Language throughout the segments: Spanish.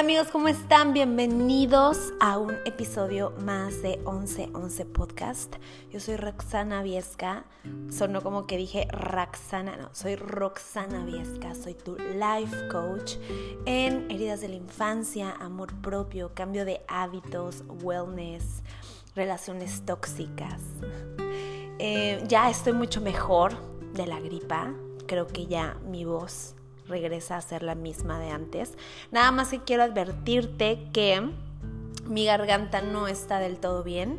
Hola amigos, ¿cómo están? Bienvenidos a un episodio más de 1111 Podcast. Yo soy Roxana Viesca. Sonó como que dije Roxana, no, soy Roxana Viesca. Soy tu life coach en heridas de la infancia, amor propio, cambio de hábitos, wellness, relaciones tóxicas. Eh, ya estoy mucho mejor de la gripa. Creo que ya mi voz regresa a ser la misma de antes. Nada más que quiero advertirte que mi garganta no está del todo bien,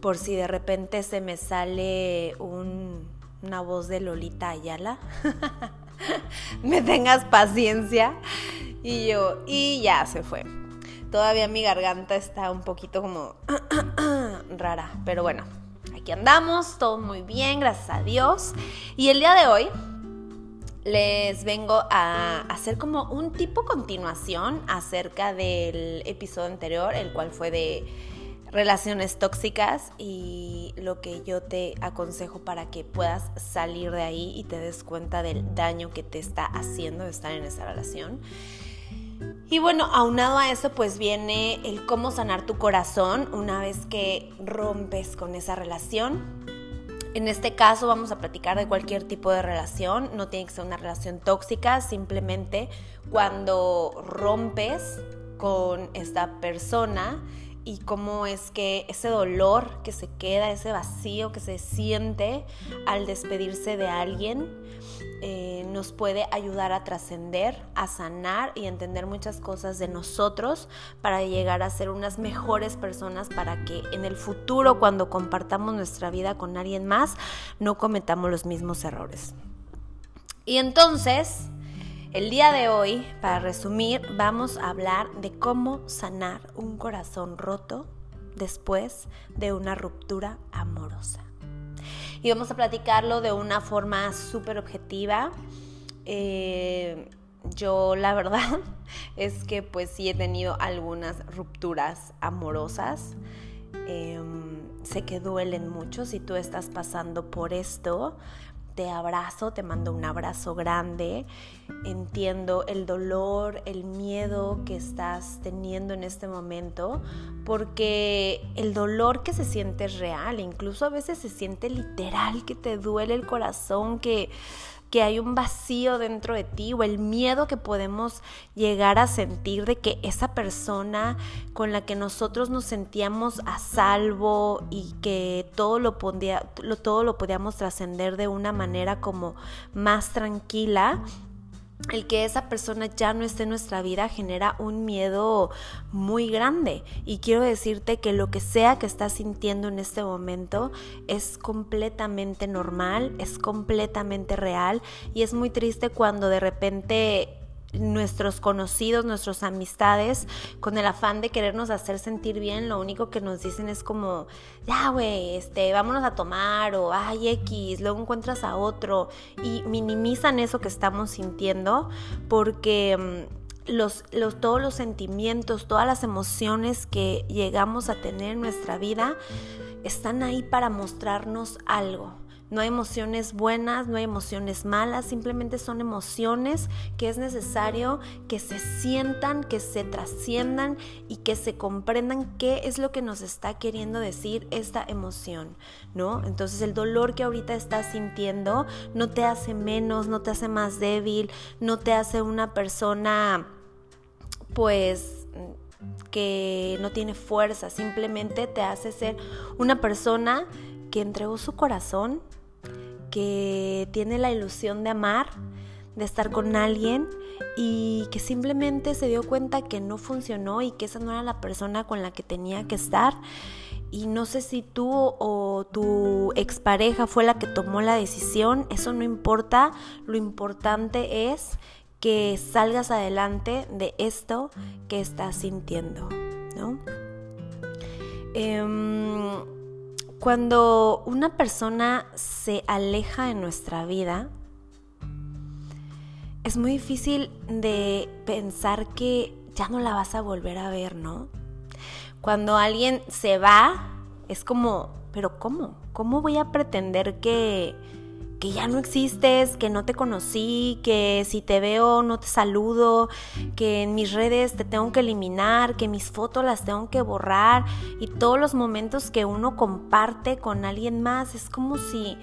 por si de repente se me sale una voz de Lolita Ayala. me tengas paciencia. Y yo, y ya se fue. Todavía mi garganta está un poquito como rara, pero bueno, aquí andamos, todo muy bien, gracias a Dios. Y el día de hoy les vengo a hacer como un tipo continuación acerca del episodio anterior, el cual fue de relaciones tóxicas y lo que yo te aconsejo para que puedas salir de ahí y te des cuenta del daño que te está haciendo estar en esa relación. Y bueno, aunado a eso, pues viene el cómo sanar tu corazón una vez que rompes con esa relación en este caso vamos a platicar de cualquier tipo de relación, no tiene que ser una relación tóxica, simplemente cuando rompes con esta persona y cómo es que ese dolor que se queda, ese vacío que se siente al despedirse de alguien, eh, nos puede ayudar a trascender, a sanar y entender muchas cosas de nosotros para llegar a ser unas mejores personas para que en el futuro cuando compartamos nuestra vida con alguien más no cometamos los mismos errores. Y entonces, el día de hoy, para resumir, vamos a hablar de cómo sanar un corazón roto después de una ruptura amorosa y vamos a platicarlo de una forma súper objetiva. Eh, yo la verdad es que pues sí he tenido algunas rupturas amorosas. Em, sé que duelen mucho si tú estás pasando por esto te abrazo, te mando un abrazo grande. Entiendo el dolor, el miedo que estás teniendo en este momento, porque el dolor que se siente es real, incluso a veces se siente literal, que te duele el corazón, que que hay un vacío dentro de ti o el miedo que podemos llegar a sentir de que esa persona con la que nosotros nos sentíamos a salvo y que todo lo, podía, todo lo podíamos trascender de una manera como más tranquila, el que esa persona ya no esté en nuestra vida genera un miedo muy grande. Y quiero decirte que lo que sea que estás sintiendo en este momento es completamente normal, es completamente real y es muy triste cuando de repente nuestros conocidos, nuestras amistades, con el afán de querernos hacer sentir bien, lo único que nos dicen es como, ya, güey, este, vámonos a tomar o, ay, X, luego encuentras a otro y minimizan eso que estamos sintiendo porque... Mm, los, los, todos los sentimientos, todas las emociones que llegamos a tener en nuestra vida están ahí para mostrarnos algo. No hay emociones buenas, no hay emociones malas, simplemente son emociones que es necesario que se sientan, que se trasciendan y que se comprendan qué es lo que nos está queriendo decir esta emoción, ¿no? Entonces el dolor que ahorita estás sintiendo no te hace menos, no te hace más débil, no te hace una persona pues que no tiene fuerza, simplemente te hace ser una persona que entregó su corazón que tiene la ilusión de amar, de estar con alguien y que simplemente se dio cuenta que no funcionó y que esa no era la persona con la que tenía que estar. Y no sé si tú o tu expareja fue la que tomó la decisión, eso no importa, lo importante es que salgas adelante de esto que estás sintiendo, ¿no? Em, cuando una persona se aleja de nuestra vida, es muy difícil de pensar que ya no la vas a volver a ver, ¿no? Cuando alguien se va, es como, pero ¿cómo? ¿Cómo voy a pretender que, que ya no existes, que no te conocí, que si te veo no te saludo, que en mis redes te tengo que eliminar, que mis fotos las tengo que borrar y todos los momentos que uno comparte con alguien más es como si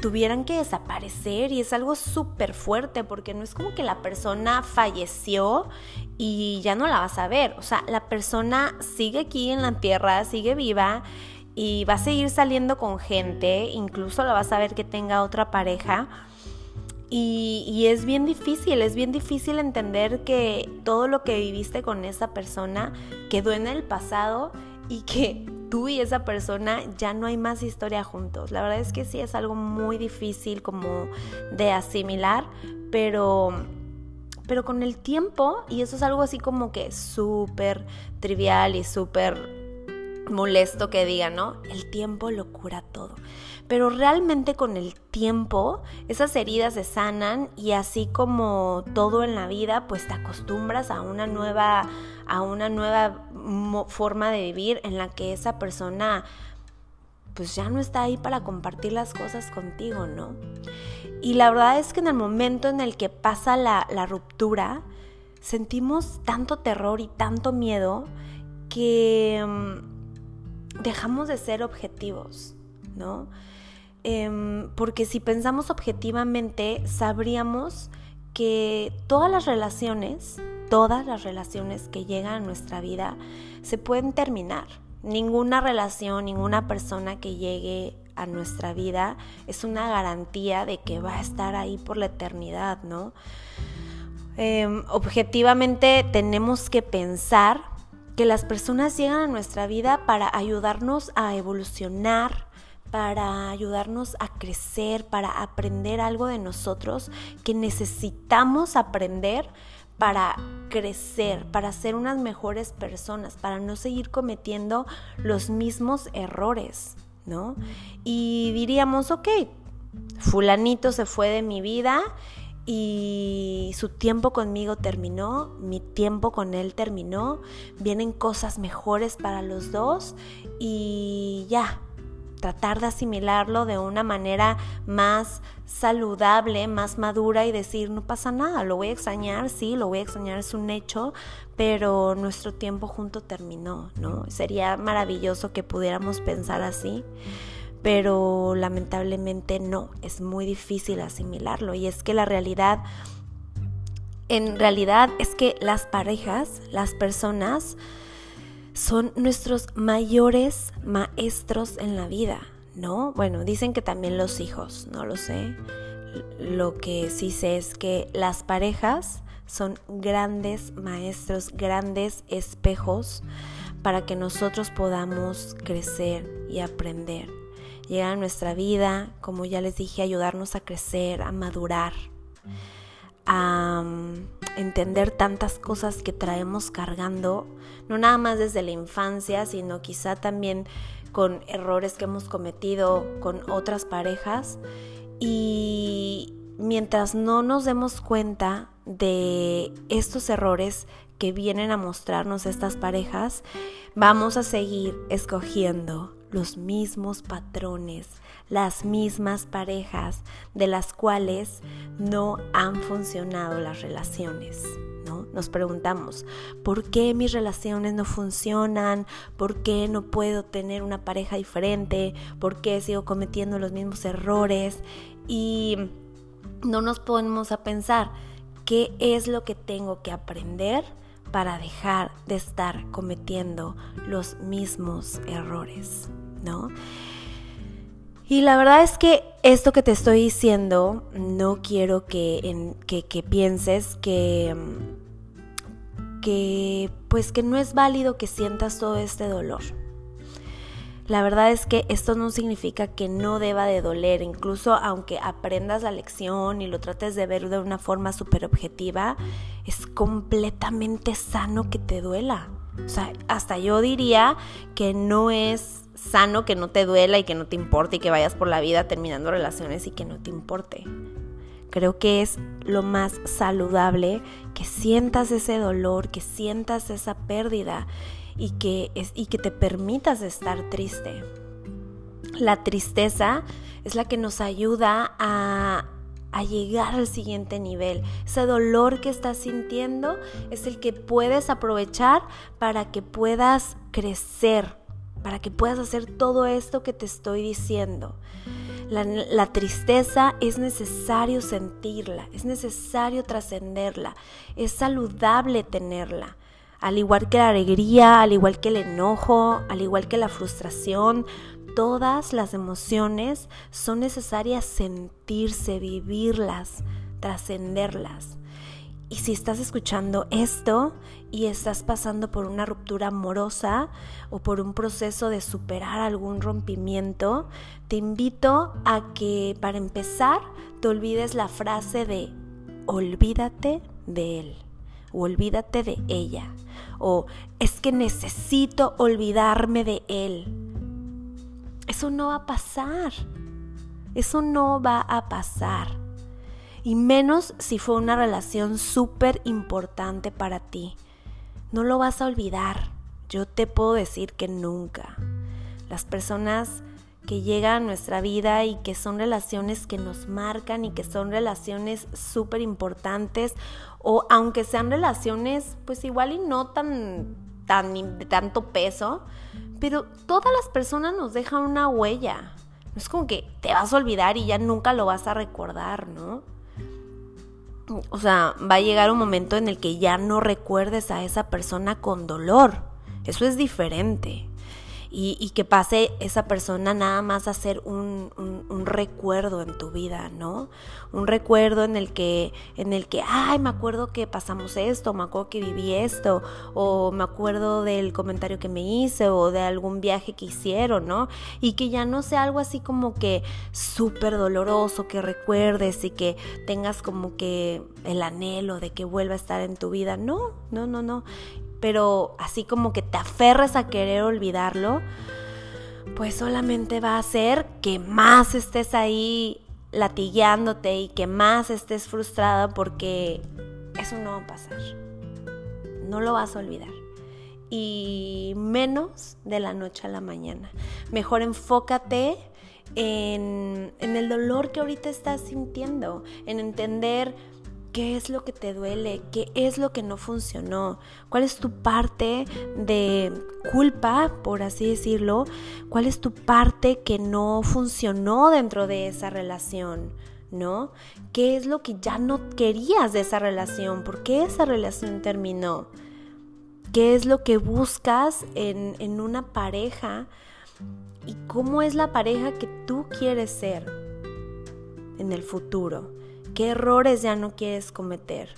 tuvieran que desaparecer y es algo súper fuerte porque no es como que la persona falleció y ya no la vas a ver, o sea, la persona sigue aquí en la tierra, sigue viva y va a seguir saliendo con gente, incluso lo vas a ver que tenga otra pareja. Y, es bien difícil, es bien difícil entender que todo lo que viviste con esa persona quedó en el pasado y que tú y esa persona ya no hay más historia juntos. La verdad es que sí es algo muy difícil como de asimilar, pero pero con el tiempo, y eso es algo así como que súper trivial y súper molesto que diga, ¿no? El tiempo lo cura todo. Pero realmente con el tiempo esas heridas se sanan y así como todo en la vida, pues te acostumbras a una nueva a una nueva forma de vivir en la que esa persona pues ya no está ahí para compartir las cosas contigo, ¿no? Y la verdad es que en el momento en el que pasa la, la ruptura, sentimos tanto terror y tanto miedo que mm, dejamos de ser objetivos, ¿no? Em, porque si pensamos objetivamente, sabríamos que todas las relaciones, todas las relaciones que llegan a nuestra vida, se pueden terminar. Ninguna relación, ninguna persona que llegue a nuestra vida es una garantía de que va a estar ahí por la eternidad, ¿no? Em, objetivamente tenemos que pensar que las personas llegan a nuestra vida para ayudarnos a evolucionar, para ayudarnos a crecer, para aprender algo de nosotros que necesitamos aprender para crecer, para ser unas mejores personas, para no seguir cometiendo los mismos errores, ¿no? Y diríamos, ok, fulanito se fue de mi vida y su tiempo conmigo terminó, mi tiempo con él terminó, vienen cosas mejores para los dos y ya, tratar de asimilarlo de una manera más saludable, más madura y decir, no pasa nada, lo voy a extrañar, sí, lo voy a extrañar, es un hecho, pero nuestro tiempo junto terminó, ¿no? Sería maravilloso que pudiéramos pensar así pero lamentablemente no, es muy difícil asimilarlo y es que la realidad, en realidad es que las parejas, las personas, son nuestros mayores maestros en la vida, ¿no? Bueno, dicen que también los hijos, no lo sé. Lo que sí sé es que las parejas son grandes maestros, grandes espejos para que nosotros podamos crecer y aprender llegar a nuestra vida, como ya les dije, ayudarnos a crecer, a madurar, a mm, entender tantas cosas que traemos cargando, no nada más desde la infancia, sino quizá también con errores que hemos cometido con otras parejas. Y mientras no nos demos cuenta de estos errores que vienen a mostrarnos estas parejas, vamos a seguir escogiendo los mismos patrones, las mismas parejas de las cuales no han funcionado las relaciones. ¿no? Nos preguntamos, ¿por qué mis relaciones no funcionan? ¿Por qué no puedo tener una pareja diferente? ¿Por qué sigo cometiendo los mismos errores? Y no nos ponemos a pensar, ¿qué es lo que tengo que aprender? Para dejar de estar cometiendo los mismos errores, ¿no? Y la verdad es que esto que te estoy diciendo, no quiero que, que, pienses que, que, pues que no es válido que sientas todo este dolor. La verdad es que esto no significa que no deba de doler, incluso aunque aprendas la lección y lo trates de ver de una forma súper objetiva, es completamente sano que te duela. O sea, hasta yo diría que no es sano que no te duela y que no te importe y que vayas por la vida terminando relaciones y que no te importe. Creo que es lo más saludable que sientas ese dolor, que sientas esa pérdida y que, es, y que te permitas estar triste. La tristeza es la que nos ayuda a, a llegar al siguiente nivel. Ese dolor que estás sintiendo es el que puedes aprovechar para que puedas crecer, para que puedas hacer todo esto que te estoy diciendo. La, tristeza es necesario sentirla, es necesario trascenderla, es saludable tenerla. Al igual que la alegría, al igual que el enojo, al igual que la frustración, todas las emociones son necesarias sentirse, vivirlas, trascenderlas. Y si estás escuchando esto y estás pasando por una ruptura amorosa o por un proceso de superar algún rompimiento, te invito a que para empezar te olvides la frase de olvídate de él o olvídate de ella o es que necesito olvidarme de él. Eso no va a pasar. Eso no va a pasar y menos si fue una relación súper importante para ti. No lo vas a olvidar. Yo te puedo decir que nunca. Las personas que llegan a nuestra vida y que son relaciones que nos marcan y que son relaciones súper importantes o aunque sean relaciones pues igual y no tan, tan de tanto peso, pero todas las personas nos dejan una huella. No es como que te vas a olvidar y ya nunca lo vas a recordar, ¿no? o sea, va a llegar un momento en el que ya no recuerdes a esa persona con dolor. Eso es diferente y, que pase esa persona nada más a ser un, recuerdo en tu vida, ¿no? Un recuerdo en el que, en el que, ay, me acuerdo que pasamos esto, me acuerdo que viví esto, o me acuerdo del comentario que me hice, o de algún viaje que hicieron, ¿no? Y que ya no sea algo así como que súper doloroso, que recuerdes y que tengas como que el anhelo de que vuelva a estar en tu vida. No, no, no, no pero así como que te aferres a querer olvidarlo, pues solamente va a hacer que más estés ahí latigueándote y que más estés frustrada porque eso no va a pasar. No lo vas a olvidar. Y menos de la noche a la mañana. Mejor enfócate en, en el dolor que ahorita estás sintiendo, en entender qué es lo que te duele, qué es lo que no funcionó, cuál es tu parte de culpa, por así decirlo, cuál es tu parte que no funcionó dentro de esa relación. ¿No? ¿Qué es lo que ya no querías de esa relación? ¿Por qué esa relación terminó? ¿Qué es lo que buscas en, en una pareja? ¿Y cómo es la pareja que tú quieres ser en el futuro? ¿Qué errores ya no quieres cometer?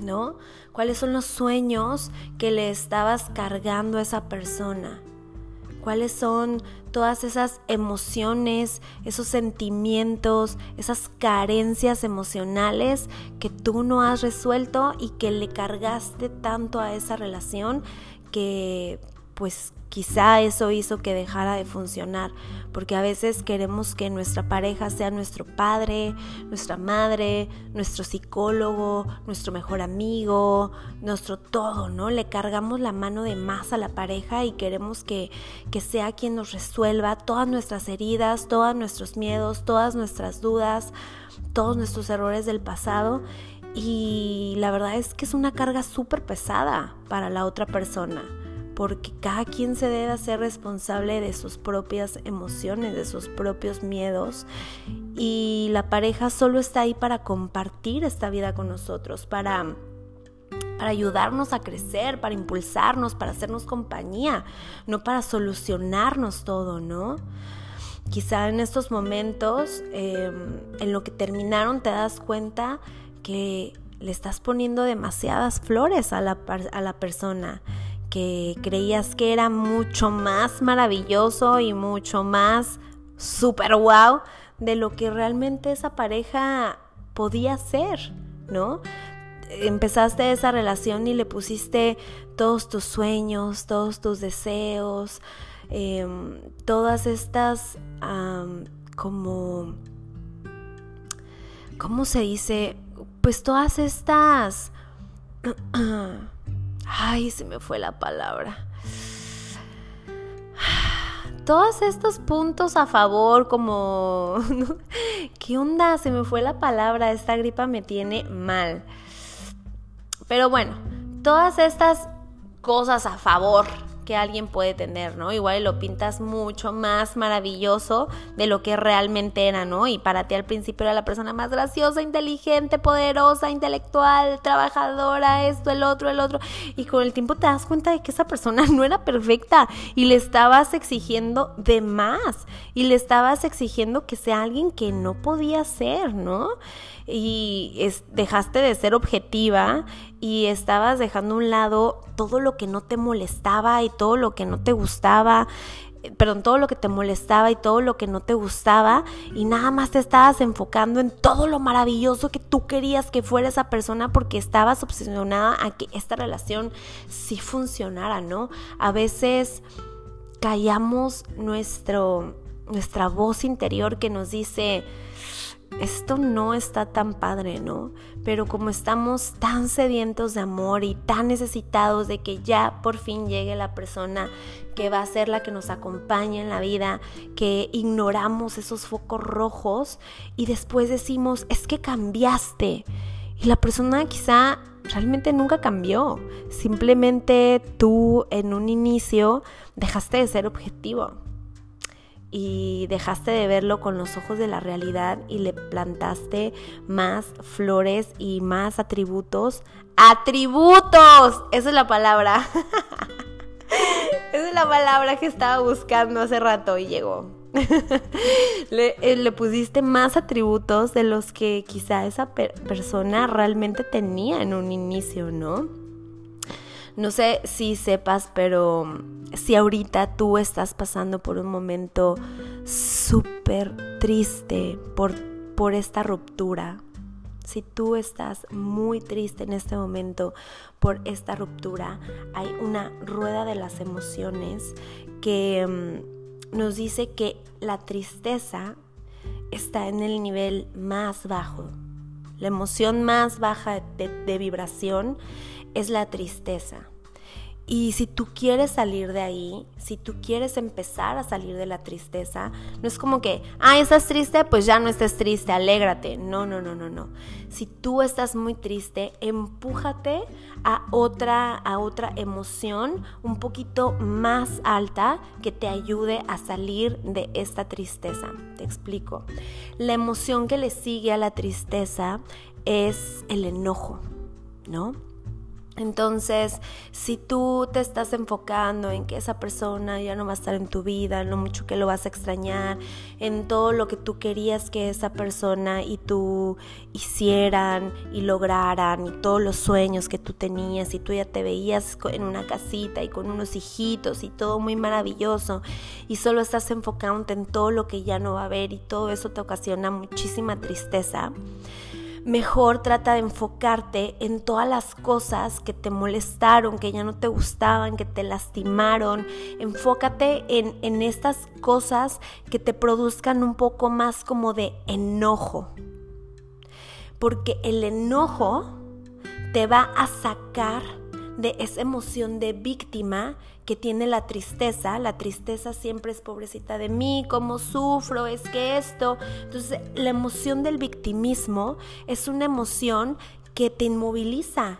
¿No? ¿Cuáles son los sueños que le estabas cargando a esa persona? ¿Cuáles son todas esas emociones, esos sentimientos, esas carencias emocionales que tú no has resuelto y que le cargaste tanto a esa relación que pues quizá eso hizo que dejara de funcionar, porque a veces queremos que nuestra pareja sea nuestro padre, nuestra madre, nuestro psicólogo, nuestro mejor amigo, nuestro todo, ¿no? Le cargamos la mano de más a la pareja y queremos que, que sea quien nos resuelva todas nuestras heridas, todos nuestros miedos, todas nuestras dudas, todos nuestros errores del pasado. Y la verdad es que es una carga súper pesada para la otra persona porque cada quien se debe hacer responsable de sus propias emociones, de sus propios miedos y la pareja solo está ahí para compartir esta vida con nosotros, para para ayudarnos a crecer, para impulsarnos, para hacernos compañía, no para solucionarnos todo, ¿no? Quizá en estos momentos, em, en lo que terminaron, te das cuenta que le estás poniendo demasiadas flores a la, a la persona que creías que era mucho más maravilloso y mucho más super wow de lo que realmente esa pareja podía ser, ¿no? Empezaste esa relación y le pusiste todos tus sueños, todos tus deseos, em, todas estas como, ¿cómo se dice? Pues todas estas... Ay, se me fue la palabra. todos estos puntos a favor, como... ¿Qué onda? Se me fue la palabra, esta gripa me tiene mal. Pero bueno, todas estas cosas a favor que alguien puede tener, ¿no? Igual lo pintas mucho más maravilloso de lo que realmente era, ¿no? Y para ti al principio era la persona más graciosa, inteligente, poderosa, intelectual, trabajadora, esto, el otro, el otro. Y con el tiempo te das cuenta de que esa persona no era perfecta y le estabas exigiendo de más y le estabas exigiendo que sea alguien que no podía ser, ¿no? y dejaste de ser objetiva y estabas dejando a un lado todo lo que no te molestaba y todo lo que no te gustaba eh, perdón, todo lo que te molestaba y todo lo que no te gustaba y nada más te estabas enfocando en todo lo maravilloso que tú querías que fuera esa persona porque estabas obsesionada a que esta relación sí funcionara, ¿no? A veces callamos nuestro, nuestra voz interior que nos dice, esto no está tan padre, ¿no? Pero como estamos tan sedientos de amor y tan necesitados de que ya por fin llegue la persona que va a ser la que nos acompañe en la vida, que ignoramos esos focos rojos y después decimos, es que cambiaste. Y la persona quizá realmente nunca cambió. Simplemente tú en un inicio dejaste de ser objetivo y dejaste de verlo con los ojos de la realidad y le plantaste más flores y más atributos. ¡Atributos! Esa es la palabra. Esa es la palabra que estaba buscando hace rato y llegó. le, eh, le, pusiste más atributos de los que quizá esa persona realmente tenía en un inicio, ¿no? No sé si sepas, pero si ahorita tú estás pasando por un momento súper triste por, por esta ruptura, si tú estás muy triste en este momento por esta ruptura, hay una rueda de las emociones que mm, nos dice que la tristeza está en el nivel más bajo. La emoción más baja de vibración es la tristeza. Y si tú quieres salir de ahí, si tú quieres empezar a salir de la tristeza, no es como que, ah, estás triste, pues ya no estés triste, alégrate. No, no, no, no, no. Si tú estás muy triste, empújate a otra, a otra emoción un poquito más alta que te ayude a salir de esta tristeza. Te explico. La emoción que le sigue a la tristeza es el enojo, ¿no? Entonces, si tú te estás enfocando en que esa persona ya no va a estar en tu vida, en lo mucho que lo vas a extrañar, en todo lo que tú querías que esa persona y tú hicieran y lograran, y todos los sueños que tú tenías, y tú ya te veías en una casita y con unos hijitos y todo muy maravilloso, y solo estás enfocándote en todo lo que ya no va a haber y todo eso te ocasiona muchísima tristeza mejor trata de enfocarte en todas las cosas que te molestaron, que ya no te gustaban, que te lastimaron. Enfócate en, en estas cosas que te produzcan un poco más como de enojo. Porque el enojo te va a sacar de esa emoción de víctima que tiene la tristeza. La tristeza siempre es pobrecita de mí, cómo sufro, es que esto. Entonces, la emoción del victimismo es una emoción que te inmoviliza,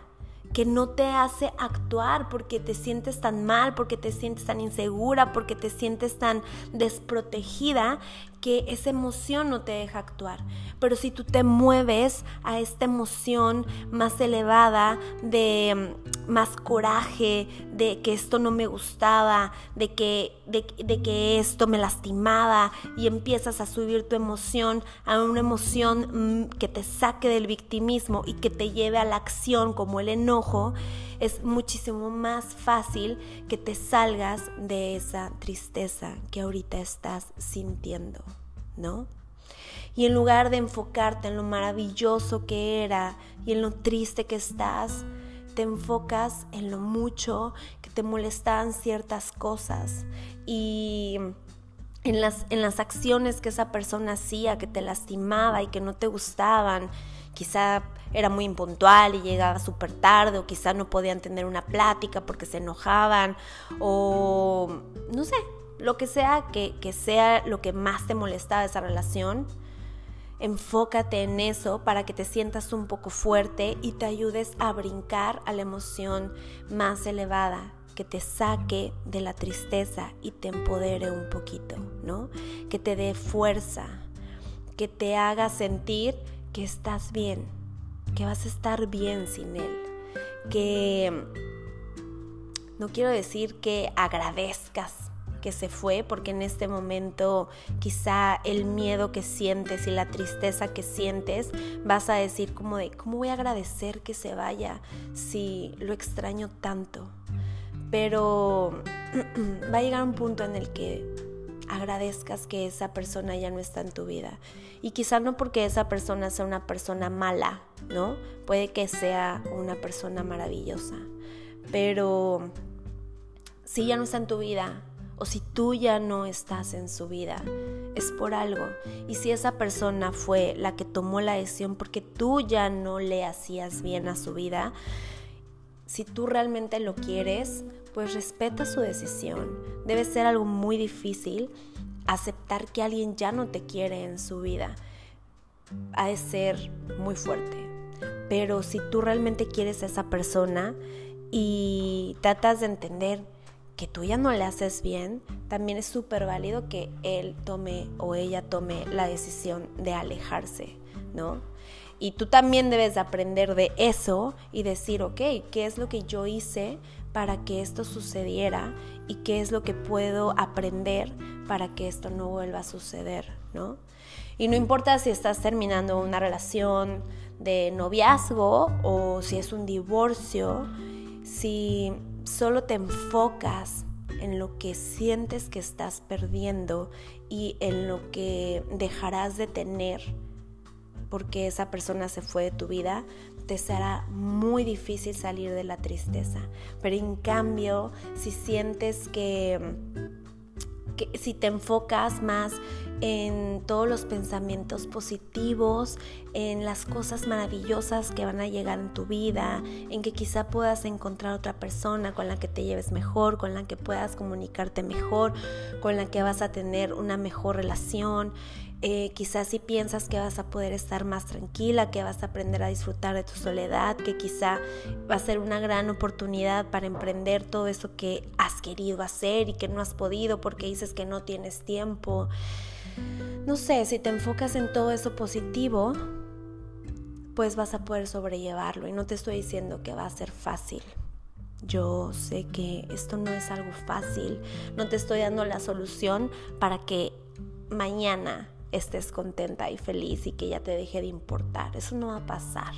que no te hace actuar porque te sientes tan mal, porque te sientes tan insegura, porque te sientes tan desprotegida, que esa emoción no te deja actuar. Pero si tú te mueves a esta emoción más elevada, de mm, más coraje, de que esto no me gustaba, de que, de, que esto me lastimaba, y empiezas a subir tu emoción a una emoción mm, que te saque del victimismo y que te lleve a la acción como el enojo, es muchísimo más fácil que te salgas de esa tristeza que ahorita estás sintiendo, ¿no? Y en lugar de enfocarte en lo maravilloso que era y en lo triste que estás, te enfocas en lo mucho que te molestaban ciertas cosas y en las, en las acciones que esa persona hacía, que te lastimaba y que no te gustaban. Quizá era muy impuntual y llegaba súper tarde, o quizá no podían tener una plática porque se enojaban, o no sé, lo que sea que, que sea lo que más te molestaba de esa relación, enfócate en eso para que te sientas un poco fuerte y te ayudes a brincar a la emoción más elevada, que te saque de la tristeza y te empodere un poquito, ¿no? Que te dé fuerza, que te haga sentir que estás bien, que vas a estar bien sin él, que no quiero decir que agradezcas se fue, porque en este momento quizá el miedo que sientes y la tristeza que sientes, vas a decir como de, ¿cómo voy a agradecer que se vaya si lo extraño tanto? Pero va a llegar un punto en el que agradezcas que esa persona ya no está en tu vida. Y quizá no porque esa persona sea una persona mala, ¿no? Puede que sea una persona maravillosa. Pero si ya no está en tu vida o si tú ya no estás en su vida, es por algo. Y si esa persona fue la que tomó la decisión porque tú ya no le hacías bien a su vida, si tú realmente lo quieres, pues respeta su decisión. Debe ser algo muy difícil aceptar que alguien ya no te quiere en su vida. Ha de ser muy fuerte. Pero si tú realmente quieres a esa persona y tratas de entender que tú ya no le haces bien, también es súper válido que él tome o ella tome la decisión de alejarse, ¿no? Y tú también debes aprender de eso y decir, ok, ¿qué es lo que yo hice para que esto sucediera? ¿Y qué es lo que puedo aprender para que esto no vuelva a suceder? ¿no? Y no importa si estás terminando una relación de noviazgo o si es un divorcio, si solo te enfocas en lo que sientes que estás perdiendo y en lo que dejarás de tener porque esa persona se fue de tu vida, te será muy difícil salir de la tristeza. Pero en cambio, si sientes que, que si te enfocas más en todos los pensamientos positivos, en las cosas maravillosas que van a llegar en tu vida, en que quizá puedas encontrar otra persona con la que te lleves mejor, con la que puedas comunicarte mejor, con la que vas a tener una mejor relación, eh, quizás si piensas que vas a poder estar más tranquila, que vas a aprender a disfrutar de tu soledad, que quizá va a ser una gran oportunidad para emprender todo eso que has querido hacer y que no has podido porque dices que no tienes tiempo. No sé, si te enfocas en todo eso positivo, pues vas a poder sobrellevarlo. Y no te estoy diciendo que va a ser fácil. Yo sé que esto no es algo fácil. No te estoy dando la solución para que mañana estés contenta y feliz y que ya te deje de importar. Eso no va a pasar.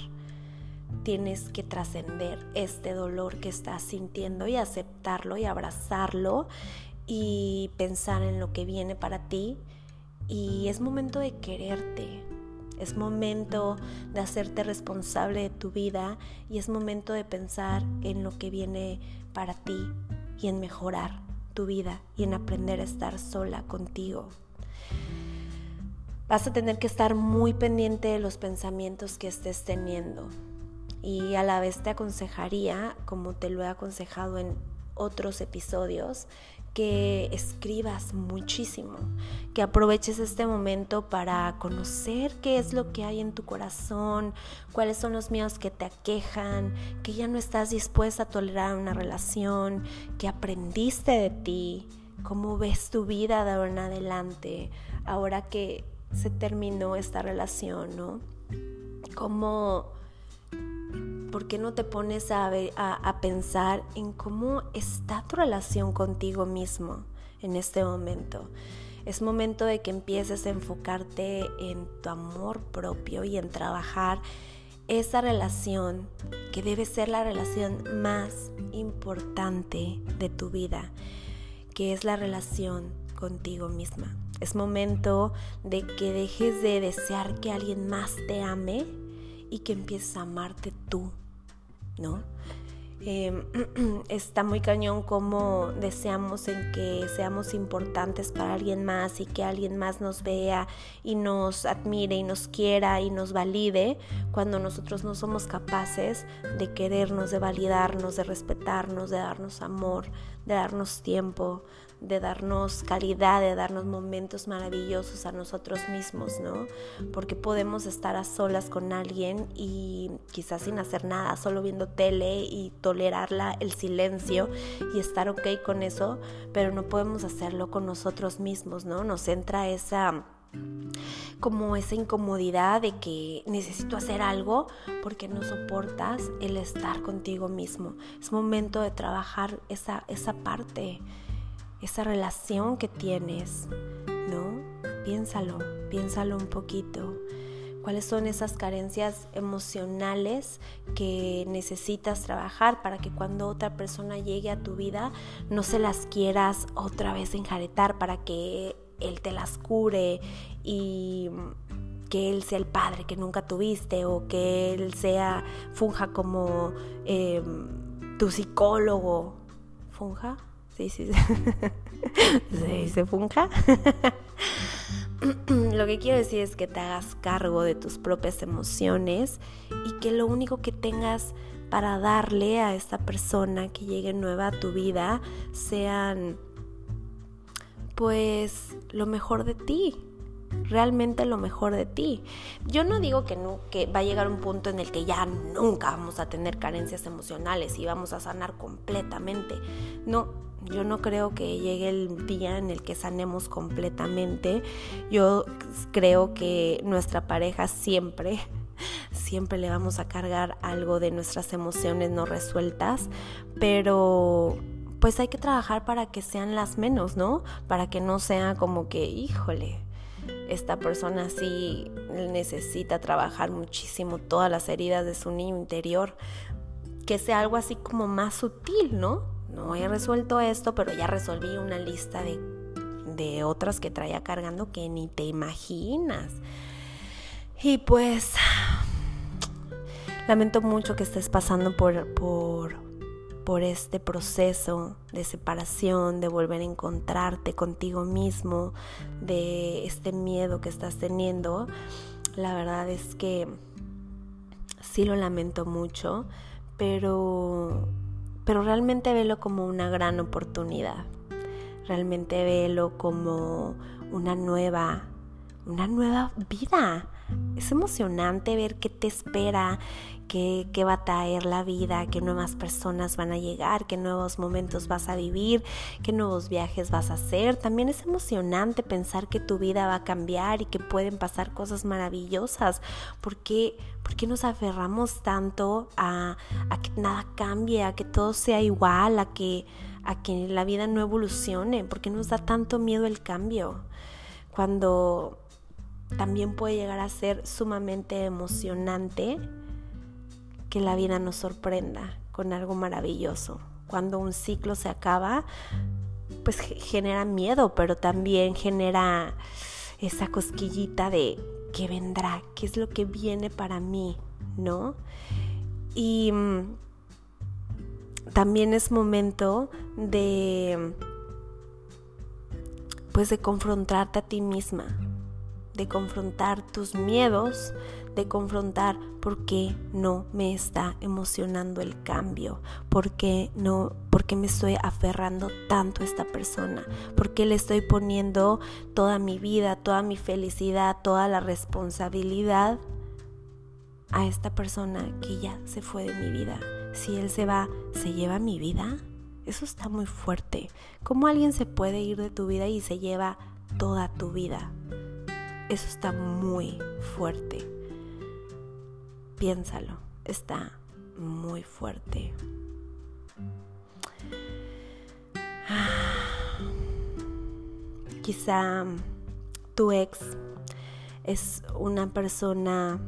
Tienes que trascender este dolor que estás sintiendo y aceptarlo y abrazarlo y pensar en lo que viene para ti. Y es momento de quererte. Es momento de hacerte responsable de tu vida y es momento de pensar en lo que viene para ti y en mejorar tu vida y en aprender a estar sola contigo. Vas a tener que estar muy pendiente de los pensamientos que estés teniendo. Y a la vez te aconsejaría, como te lo he aconsejado en otros episodios, que escribas muchísimo, que aproveches este momento para conocer qué es lo que hay en tu corazón, cuáles son los miedos que te aquejan, que ya no estás dispuesta a tolerar una relación, que aprendiste de ti, cómo ves tu vida de ahora en adelante, ahora que se terminó esta relación, ¿no? Como, ¿por qué no te pones a, a, pensar en cómo está tu relación contigo mismo en este momento? Es momento de que empieces a enfocarte en tu amor propio y en trabajar esa relación que debe ser la relación más importante de tu vida, que es la relación contigo misma. Es momento de que dejes de desear que alguien más te ame y que empieces a amarte tú, ¿no? Em, está muy cañón como deseamos en que seamos importantes para alguien más y que alguien más nos vea y nos admire y nos quiera y nos valide cuando nosotros no somos capaces de querernos, de validarnos, de respetarnos, de darnos amor, de darnos tiempo, de darnos calidad, de darnos momentos maravillosos a nosotros mismos, ¿no? Porque podemos estar a solas con alguien y quizás sin hacer nada, solo viendo tele y tolerarla el silencio y estar ok con eso, pero no podemos hacerlo con nosotros mismos, ¿no? Nos entra esa como esa incomodidad de que necesito hacer algo porque no soportas el estar contigo mismo. Es momento de trabajar esa, esa parte, esa relación que tienes, ¿no? Piénsalo, piénsalo un poquito. ¿Cuáles son esas carencias emocionales que necesitas trabajar para que cuando otra persona llegue a tu vida no se las quieras otra vez enjaretar para que él te las cure y que Él sea el padre que nunca tuviste o que Él sea, funja como em, tu psicólogo. ¿Funja? Sí, sí, sí. ¿Se dice funja? lo que quiero decir es que te hagas cargo de tus propias emociones y que lo único que tengas para darle a esta persona que llegue nueva a tu vida sean pues lo mejor de ti, realmente lo mejor de ti. Yo no digo que, que va a llegar un punto en el que ya nunca vamos a tener carencias emocionales y vamos a sanar completamente. No, yo no creo que llegue el día en el que sanemos completamente. Yo creo que nuestra pareja siempre siempre le vamos a cargar algo de nuestras emociones no resueltas, pero pues hay que trabajar para que sean las menos, ¿no? Para que no sea como que, híjole, esta persona sí necesita trabajar muchísimo todas las heridas de su niño interior, que sea algo así como más sutil, ¿no? No he resuelto esto, pero ya resolví una lista de, de otras que traía cargando que ni te imaginas. Y pues lamento mucho que estés pasando por, por por este proceso de separación, de volver a encontrarte contigo mismo, de este miedo que estás teniendo, la verdad es que sí lo lamento mucho, pero, pero realmente velo como una gran oportunidad. Realmente velo como una nueva, una nueva vida. Es emocionante ver qué te espera, qué, va a traer la vida, qué nuevas personas van a llegar, qué nuevos momentos vas a vivir, qué nuevos viajes vas a hacer. También es emocionante pensar que tu vida va a cambiar y que pueden pasar cosas maravillosas. ¿Por qué, nos aferramos tanto a, a, que nada cambie, a que todo sea igual, a que, a que la vida no evolucione? ¿Por qué nos da tanto miedo el cambio? Cuando también puede llegar a ser sumamente emocionante que la vida nos sorprenda con algo maravilloso. Cuando un ciclo se acaba, pues genera miedo, pero también genera esa cosquillita de qué vendrá, qué es lo que viene para mí, ¿no? Y mm, también es momento de pues de confrontarte a ti misma, de confrontar tus miedos, de confrontar por qué no me está emocionando el cambio, por qué no, por qué me estoy aferrando tanto a esta persona, por qué le estoy poniendo toda mi vida, toda mi felicidad, toda la responsabilidad a esta persona que ya se fue de mi vida. Si él se va, ¿se lleva mi vida? Eso está muy fuerte. ¿Cómo alguien se puede ir de tu vida y se lleva toda tu vida? Eso está muy fuerte. Piénsalo, está muy fuerte. Quizá tu ex es una persona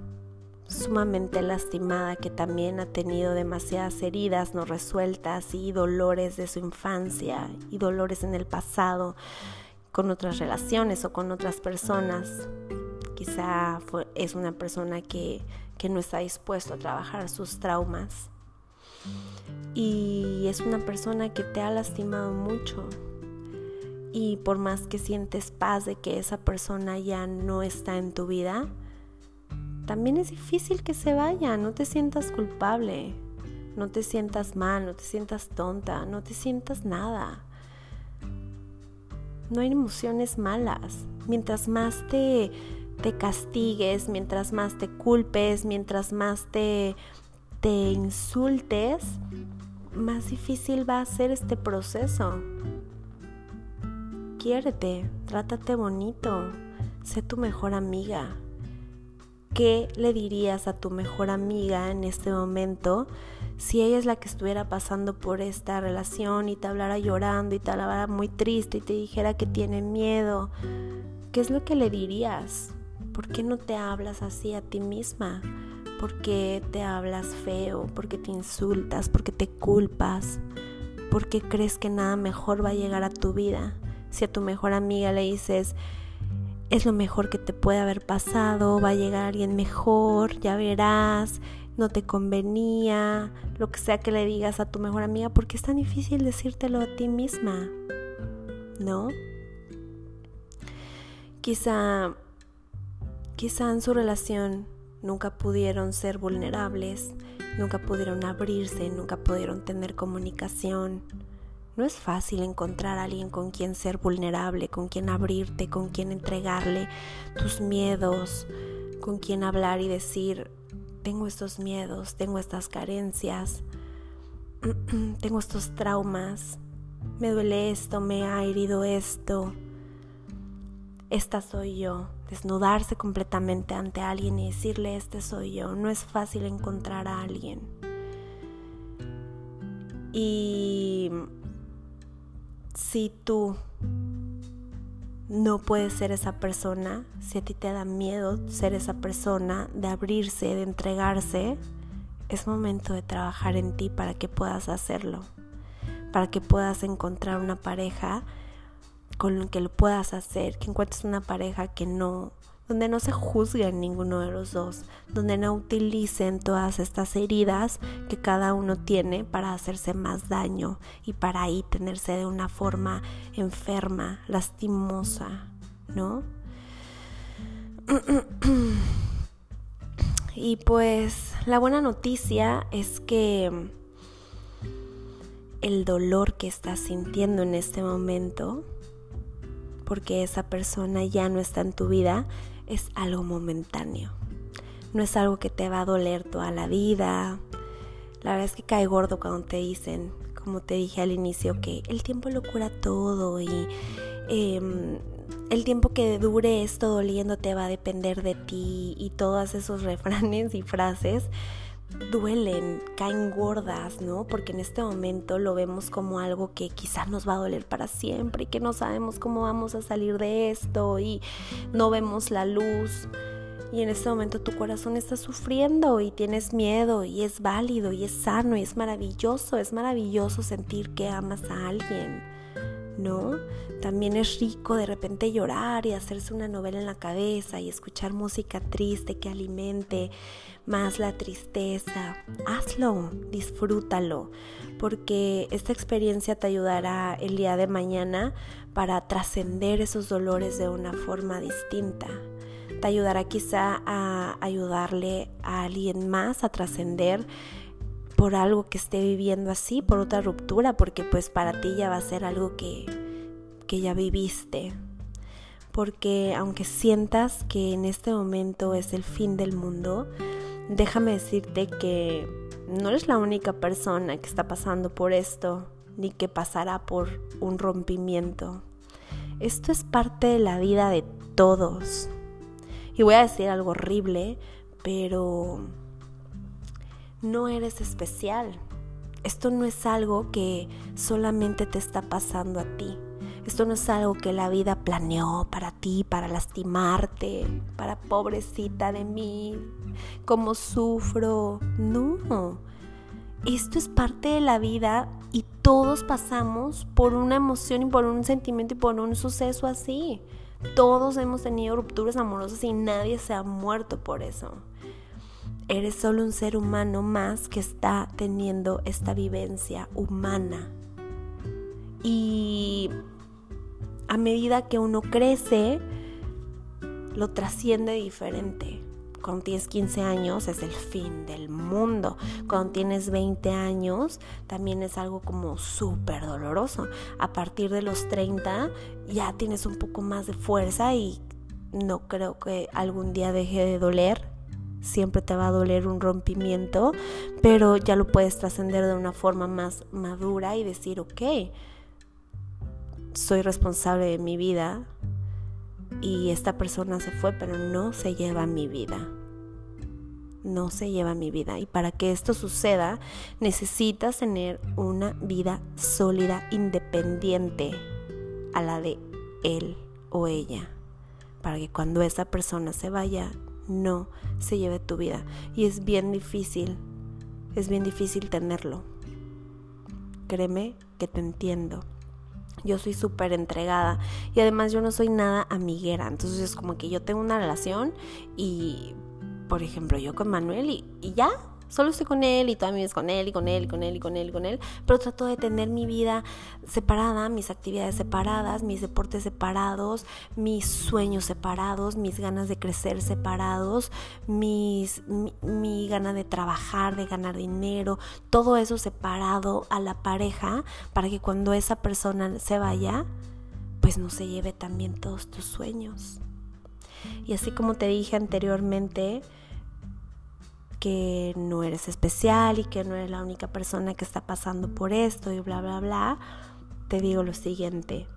sumamente lastimada que también ha tenido demasiadas heridas no resueltas y dolores de su infancia y dolores en el pasado con otras relaciones o con otras personas. Quizá es una persona que, que no está dispuesto a trabajar sus traumas. Y es una persona que te ha lastimado mucho. Y por más que sientes paz de que esa persona ya no está en tu vida, también es difícil que se vaya. No te sientas culpable. No te sientas mal, no te sientas tonta, no te sientas nada no hay emociones malas. Mientras más te, te castigues, mientras más te culpes, mientras más te, te insultes, más difícil va a ser este proceso. Quiérete, trátate bonito, sé tu mejor amiga. ¿Qué le dirías a tu mejor amiga en este momento si ella es la que estuviera pasando por esta relación y te hablara llorando y te hablara muy triste y te dijera que tiene miedo? ¿Qué es lo que le dirías? ¿Por qué no te hablas así a ti misma? ¿Por qué te hablas feo? ¿Por qué te insultas? ¿Por qué te culpas? ¿Por qué crees que nada mejor va a llegar a tu vida? Si a tu mejor amiga le dices, es lo mejor que te puede haber pasado, va a llegar alguien mejor, ya verás, no te convenía, lo que sea que le digas a tu mejor amiga, porque es tan difícil decírtelo a ti misma, ¿no? Quizá, quizá en su relación nunca pudieron ser vulnerables, nunca pudieron abrirse, nunca pudieron tener comunicación no es fácil encontrar a alguien con quien ser vulnerable, con quien abrirte, con quien entregarle tus miedos, con quien hablar y decir, tengo estos miedos, tengo estas carencias, tengo estos traumas, me duele esto, me ha herido esto. Esta soy yo. Desnudarse completamente ante alguien y decirle, este soy yo. No es fácil encontrar a alguien. Y si tú no puedes ser esa persona, si a ti te da miedo ser esa persona, de abrirse, de entregarse, es momento de trabajar en ti para que puedas hacerlo, para que puedas encontrar una pareja con la que lo puedas hacer, que encuentres una pareja que no donde no se juzguen ninguno de los dos, donde no utilicen todas estas heridas que cada uno tiene para hacerse más daño y para ahí tenerse de una forma enferma, lastimosa, ¿no? Y pues la buena noticia es que el dolor que estás sintiendo en este momento, porque esa persona ya no está en tu vida, es algo momentáneo. No es algo que te va a doler toda la vida. La verdad es que cae gordo cuando te dicen, como te dije al inicio, que el tiempo lo cura todo y em, el tiempo que dure esto doliendo va a depender de ti y todos esos refranes y frases duelen, caen gordas, ¿no? Porque en este momento lo vemos como algo que quizás nos va a doler para siempre y que no sabemos cómo vamos a salir de esto y no vemos la luz. Y en este momento tu corazón está sufriendo y tienes miedo y es válido y es sano y es maravilloso, es maravilloso sentir que amas a alguien. ¿No? También es rico de repente llorar y hacerse una novela en la cabeza y escuchar música triste que alimente más la tristeza. Hazlo, disfrútalo, porque esta experiencia te ayudará el día de mañana para trascender esos dolores de una forma distinta. Te ayudará quizá a ayudarle a alguien más a trascender por algo que esté viviendo así, por otra ruptura, porque pues para ti ya va a ser algo que, que ya viviste. Porque aunque sientas que en este momento es el fin del mundo, déjame decirte que no eres la única persona que está pasando por esto, ni que pasará por un rompimiento. Esto es parte de la vida de todos. Y voy a decir algo horrible, pero no eres especial. Esto no es algo que solamente te está pasando a ti. Esto no es algo que la vida planeó para ti, para lastimarte, para pobrecita de mí, cómo sufro. No, esto es parte de la vida y todos pasamos por una emoción y por un sentimiento y por un suceso así. Todos hemos tenido rupturas amorosas y nadie se ha muerto por eso. Eres solo un ser humano más que está teniendo esta vivencia humana. Y a medida que uno crece, lo trasciende diferente. cuando tienes 15 años es el fin del mundo. Cuando tienes 20 años también es algo como súper doloroso. A partir de los 30 ya tienes un poco más de fuerza y no creo que algún día deje de doler. Siempre te va a doler un rompimiento, pero ya lo puedes trascender de una forma más madura y decir, ok, soy responsable de mi vida, y esta persona se fue, pero no se lleva mi vida. No se lleva mi vida. Y para que esto suceda, necesitas tener una vida sólida, independiente a la de él o ella. Para que cuando esa persona se vaya, no se lleve tu vida. Y es bien difícil, es bien difícil tenerlo. Créeme que te entiendo. Yo soy súper entregada y además yo no soy nada amiguera. Entonces es como que yo tengo una relación y, por ejemplo, yo con Manuel y, y ya, Solo estoy con él y toda mi vida es con él y con él y con él y con él y con él. Pero trato de tener mi vida separada, mis actividades separadas, mis deportes separados, mis sueños separados, mis ganas de crecer separados, mis, mi, mi gana de trabajar, de ganar dinero, todo eso separado a la pareja para que cuando esa persona se vaya, pues no se lleve también todos tus sueños. Y así como te dije anteriormente, que no eres especial y que no eres la única persona que está pasando por esto y bla, bla, bla, te digo lo siguiente,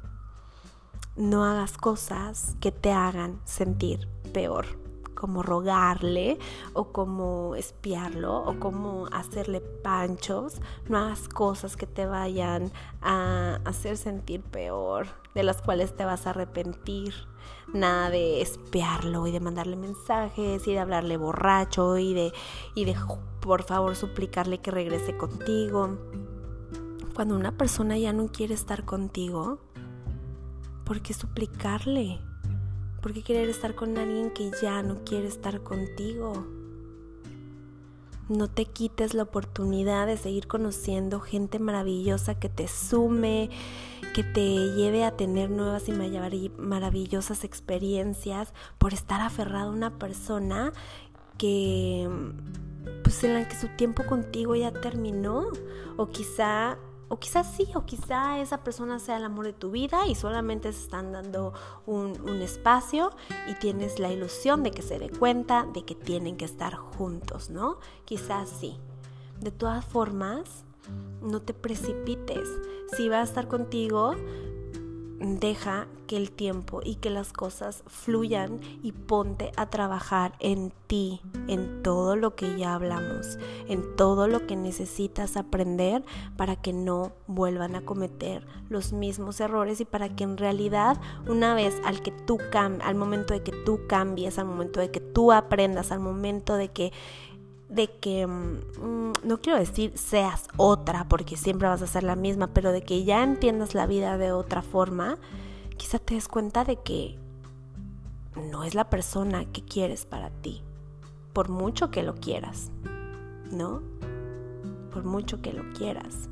no hagas cosas que te hagan sentir peor, como rogarle o como espiarlo o como hacerle panchos, no hagas cosas que te vayan a hacer sentir peor, de las cuales te vas a arrepentir nada de espiarlo y de mandarle mensajes y de hablarle borracho y de, y de por favor suplicarle que regrese contigo. Cuando una persona ya no quiere estar contigo, ¿por qué suplicarle? ¿Por qué querer estar con alguien que ya no quiere estar contigo? No te quites la oportunidad de seguir conociendo gente maravillosa que te sume, que te lleve a tener nuevas y maravillosas experiencias por estar aferrado a una persona que pues en la que su tiempo contigo ya terminó o quizá o quizás sí, o quizá esa persona sea el amor de tu vida y solamente se están dando un, un, espacio y tienes la ilusión de que se dé cuenta de que tienen que estar juntos, ¿no? Quizás sí. De todas formas, no te precipites. Si va a estar contigo, deja que el tiempo y que las cosas fluyan y ponte a trabajar en ti, en todo lo que ya hablamos, en todo lo que necesitas aprender para que no vuelvan a cometer los mismos errores y para que en realidad una vez al que tú al momento de que tú cambies, al momento de que tú aprendas, al momento de que de que, mm, no quiero decir seas otra, porque siempre vas a ser la misma, pero de que ya entiendas la vida de otra forma, quizá te des cuenta de que no es la persona que quieres para ti, por mucho que lo quieras, ¿no? Por mucho que lo quieras.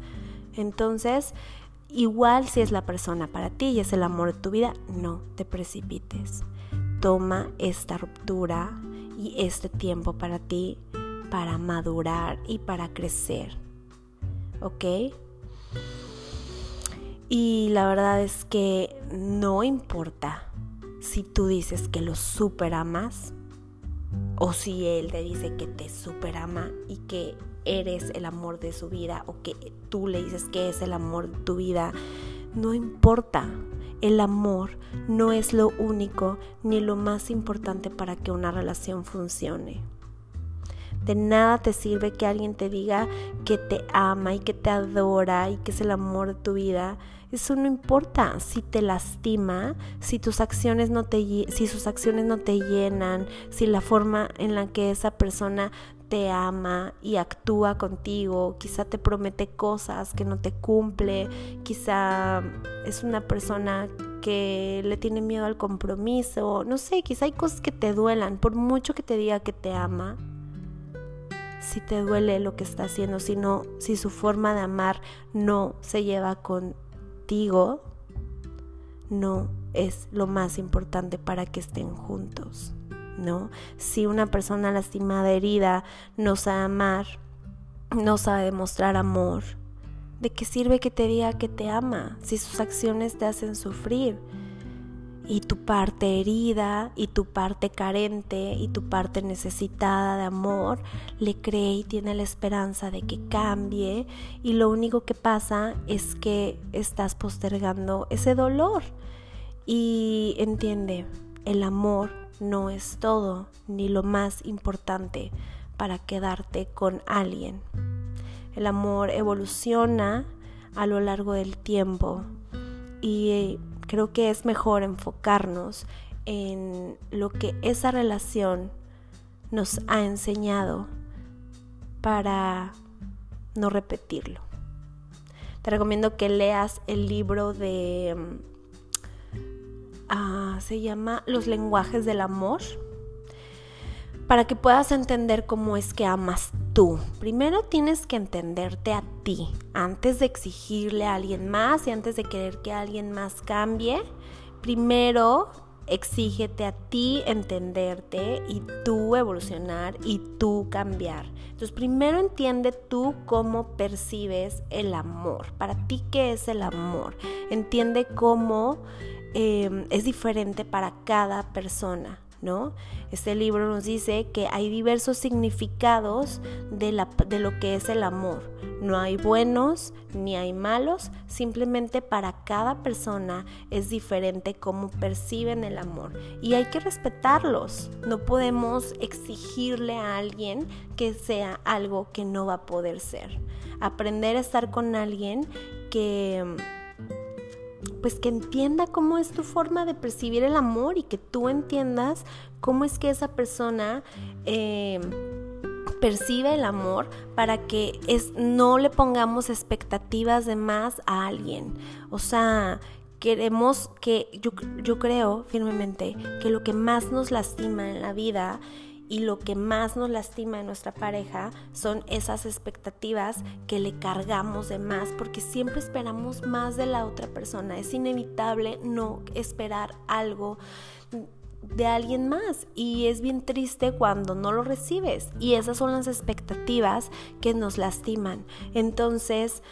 Entonces, igual si es la persona para ti y es el amor de tu vida, no te precipites. Toma esta ruptura y este tiempo para ti para madurar y para crecer. ¿Ok? Y la verdad es que no importa si tú dices que lo super amas o si él te dice que te super ama y que eres el amor de su vida o que tú le dices que es el amor de tu vida. No importa. El amor no es lo único ni lo más importante para que una relación funcione. De nada te sirve que alguien te diga que te ama y que te adora y que es el amor de tu vida. Eso no importa si te lastima, si tus acciones no te si sus acciones no te llenan, si la forma en la que esa persona te ama y actúa contigo, quizá te promete cosas que no te cumple, quizá es una persona que le tiene miedo al compromiso, no sé, quizá hay cosas que te duelan, por mucho que te diga que te ama, si te duele lo que está haciendo, si, si su forma de amar no se lleva contigo, no es lo más importante para que estén juntos. ¿no? Si una persona lastimada, herida, no sabe amar, no sabe demostrar amor, ¿de qué sirve que te diga que te ama si sus acciones te hacen sufrir? Y tu parte herida y tu parte carente y tu parte necesitada de amor le cree y tiene la esperanza de que cambie y lo único que pasa es que estás postergando ese dolor y entiende, el amor no es todo ni lo más importante para quedarte con alguien. El amor evoluciona a lo largo del tiempo y creo que es mejor enfocarnos en lo que esa relación nos ha enseñado para no repetirlo. Te recomiendo que leas el libro de... Ah, se llama Los lenguajes del amor para que puedas entender cómo es que amas tú. Primero tienes que entenderte a ti antes de exigirle a alguien más y antes de querer que alguien más cambie. Primero exígete a ti entenderte y tú evolucionar y tú cambiar. Entonces primero entiende tú cómo percibes el amor. Para ti, ¿qué es el amor? Entiende cómo eh, es diferente para cada persona. ¿No? Este libro nos dice que hay diversos significados de, de lo que es el amor. No hay buenos ni hay malos, simplemente para cada persona es diferente cómo perciben el amor y hay que respetarlos. No podemos exigirle a alguien que sea algo que no va a poder ser. Aprender a estar con alguien que pues que entienda cómo es tu forma de percibir el amor y que tú entiendas cómo es que esa persona eh, percibe el amor para que es, no le pongamos expectativas de más a alguien. O sea, queremos que, yo, yo creo firmemente que lo que más nos lastima en la vida y lo que más nos lastima en nuestra pareja son esas expectativas que le cargamos de más porque siempre esperamos más de la otra persona. Es inevitable no esperar algo de alguien más y es bien triste cuando no lo recibes y esas son las expectativas que nos lastiman. Entonces,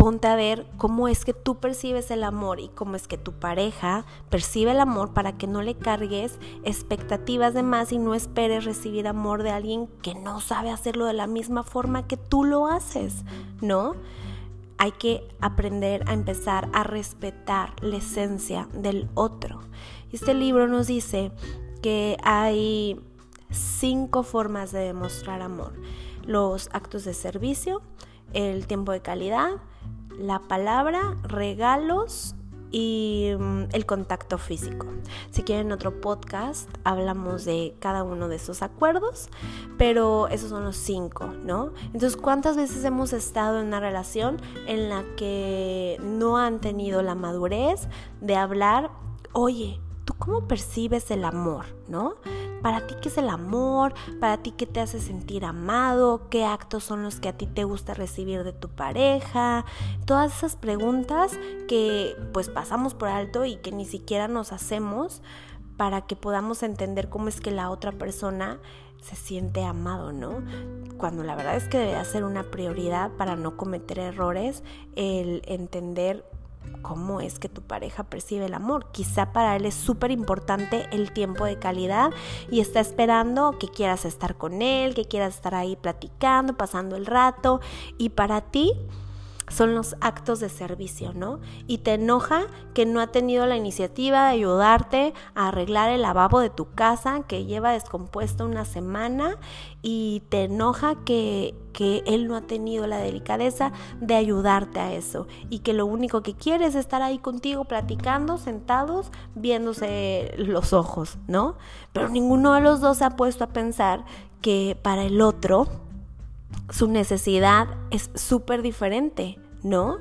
ponte a ver cómo es que tú percibes el amor y cómo es que tu pareja percibe el amor para que no le cargues expectativas de más y no esperes recibir amor de alguien que no sabe hacerlo de la misma forma que tú lo haces, ¿no? Hay que aprender a empezar a respetar la esencia del otro. Este libro nos dice que hay cinco formas de demostrar amor. Los actos de servicio, el tiempo de calidad, la palabra, regalos y mm, el contacto físico. Si quieren otro podcast, hablamos de cada uno de esos acuerdos, pero esos son los cinco, ¿no? Entonces, ¿cuántas veces hemos estado en una relación en la que no han tenido la madurez de hablar, oye, ¿tú cómo percibes el amor, ¿no? para ti qué es el amor, para ti qué te hace sentir amado, qué actos son los que a ti te gusta recibir de tu pareja, todas esas preguntas que pues pasamos por alto y que ni siquiera nos hacemos para que podamos entender cómo es que la otra persona se siente amado, ¿no? Cuando la verdad es que debe ser una prioridad para no cometer errores el entender cómo es que tu pareja percibe el amor. Quizá para él es súper importante el tiempo de calidad y está esperando que quieras estar con él, que quieras estar ahí platicando, pasando el rato. Y para ti son los actos de servicio, ¿no? Y te enoja que no ha tenido la iniciativa de ayudarte a arreglar el lavabo de tu casa que lleva descompuesto una semana y te enoja que, que él no ha tenido la delicadeza de ayudarte a eso y que lo único que quiere es estar ahí contigo platicando, sentados, viéndose los ojos, ¿no? Pero ninguno de los dos se ha puesto a pensar que para el otro su necesidad es súper diferente, ¿no?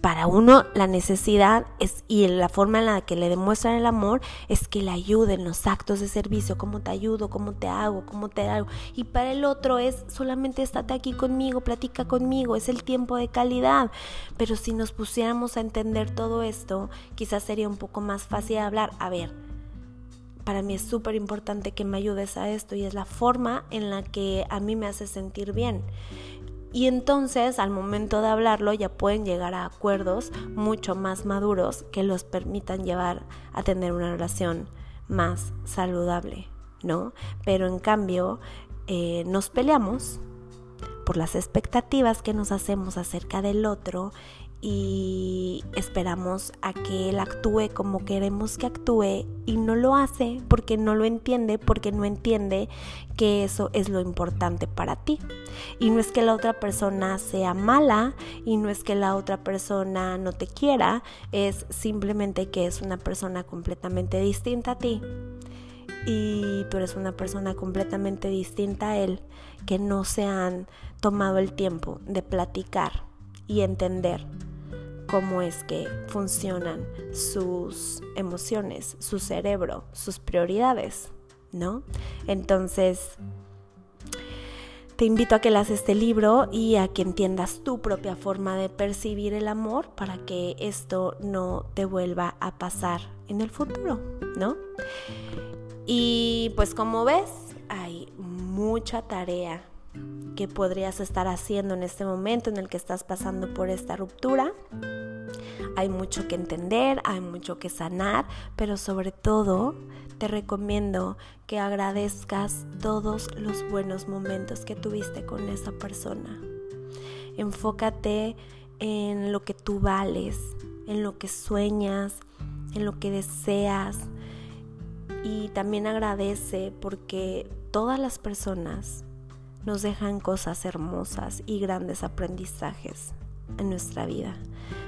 Para uno la necesidad es y la forma en la que le demuestran el amor es que le ayuden los actos de servicio, cómo te ayudo, cómo te hago, cómo te hago. Y para el otro es solamente estate aquí conmigo, platica conmigo, es el tiempo de calidad. Pero si nos pusiéramos a entender todo esto, quizás sería un poco más fácil hablar. A ver, para mí es súper importante que me ayudes a esto y es la forma en la que a mí me hace sentir bien. Y entonces al momento de hablarlo ya pueden llegar a acuerdos mucho más maduros que los permitan llevar a tener una relación más saludable, ¿no? Pero en cambio eh, nos peleamos por las expectativas que nos hacemos acerca del otro y esperamos a que él actúe como queremos que actúe y no lo hace porque no lo entiende, porque no entiende que eso es lo importante para ti. Y no es que la otra persona sea mala y no es que la otra persona no te quiera, es simplemente que es una persona completamente distinta a ti. Y tú eres una persona completamente distinta a él, que no se han tomado el tiempo de platicar y entender cómo es que funcionan sus emociones, su cerebro, sus prioridades, ¿no? Entonces, te invito a que leas este libro y a que entiendas tu propia forma de percibir el amor para que esto no te vuelva a pasar en el futuro, ¿no? Y pues como ves, hay mucha tarea que podrías estar haciendo en este momento en el que estás pasando por esta ruptura. Hay mucho que entender, hay mucho que sanar, pero sobre todo te recomiendo que agradezcas todos los buenos momentos que tuviste con esa persona. Enfócate en lo que tú vales, en lo que sueñas, en lo que deseas. Y también agradece porque todas las personas nos dejan cosas hermosas y grandes aprendizajes en nuestra vida.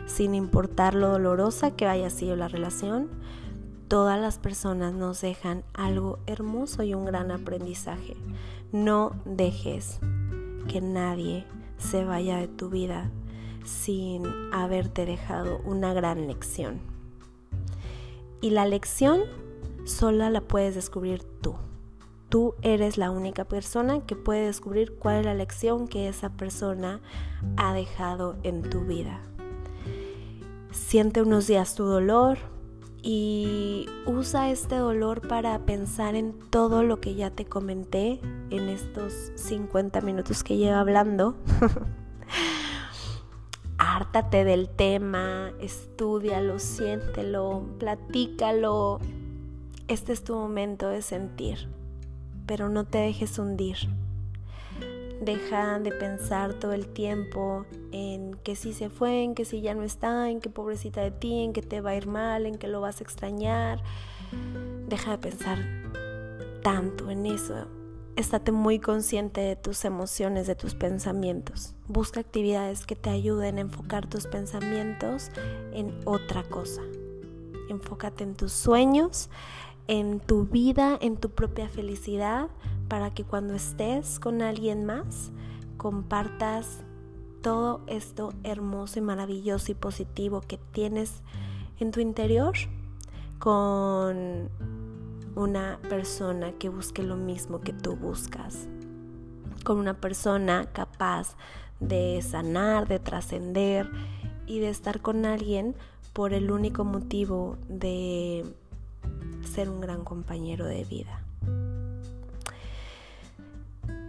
Sin importar lo dolorosa que haya sido la relación, todas las personas nos dejan algo hermoso y un gran aprendizaje. No dejes que nadie se vaya de tu vida sin haberte dejado una gran lección. Y la lección sola la puedes descubrir tú. Tú eres la única persona que puede descubrir cuál es la lección que esa persona ha dejado en tu vida. Siente unos días tu dolor y usa este dolor para pensar en todo lo que ya te comenté en estos 50 minutos que llevo hablando. Hártate del tema, estudialo, siéntelo, platícalo. Este es tu momento de sentir pero no te dejes hundir. Deja de pensar todo el tiempo en que si se fue, en que si ya no está, en que pobrecita de ti, en que te va a ir mal, en que lo vas a extrañar. Deja de pensar tanto en eso. Estate muy consciente de tus emociones, de tus pensamientos. Busca actividades que te ayuden a enfocar tus pensamientos en otra cosa. Enfócate en tus sueños, en tu vida, en tu propia felicidad, para que cuando estés con alguien más, compartas todo esto hermoso y maravilloso y positivo que tienes en tu interior con una persona que busque lo mismo que tú buscas, con una persona capaz de sanar, de trascender y de estar con alguien por el único motivo de ser un gran compañero de vida.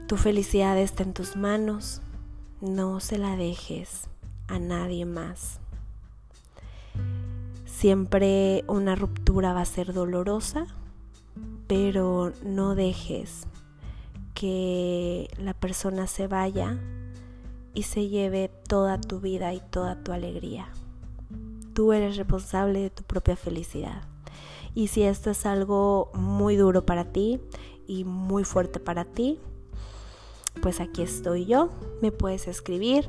Tu felicidad está en tus manos, no se la dejes a nadie más. Siempre una ruptura va a ser dolorosa, pero no dejes que la persona se vaya y se lleve toda tu vida y toda tu alegría. Tú eres responsable de tu propia felicidad. Y si esto es algo muy duro para ti y muy fuerte para ti, pues aquí estoy yo. Me puedes escribir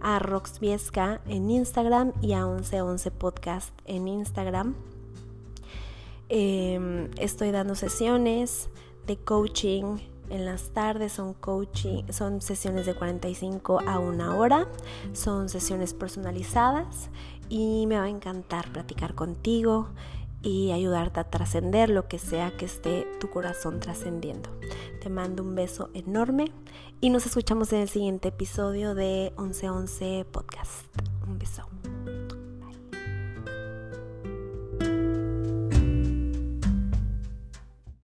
a Roxviesca en Instagram y a 1111 Podcast en Instagram. Em, estoy dando sesiones de coaching en las tardes son coaching, son sesiones de 45 a una hora, son sesiones personalizadas y me va a encantar platicar contigo y ayudarte a trascender lo que sea que esté tu corazón trascendiendo. Te mando un beso enorme y nos escuchamos en el siguiente episodio de 1111 Podcast. Un beso.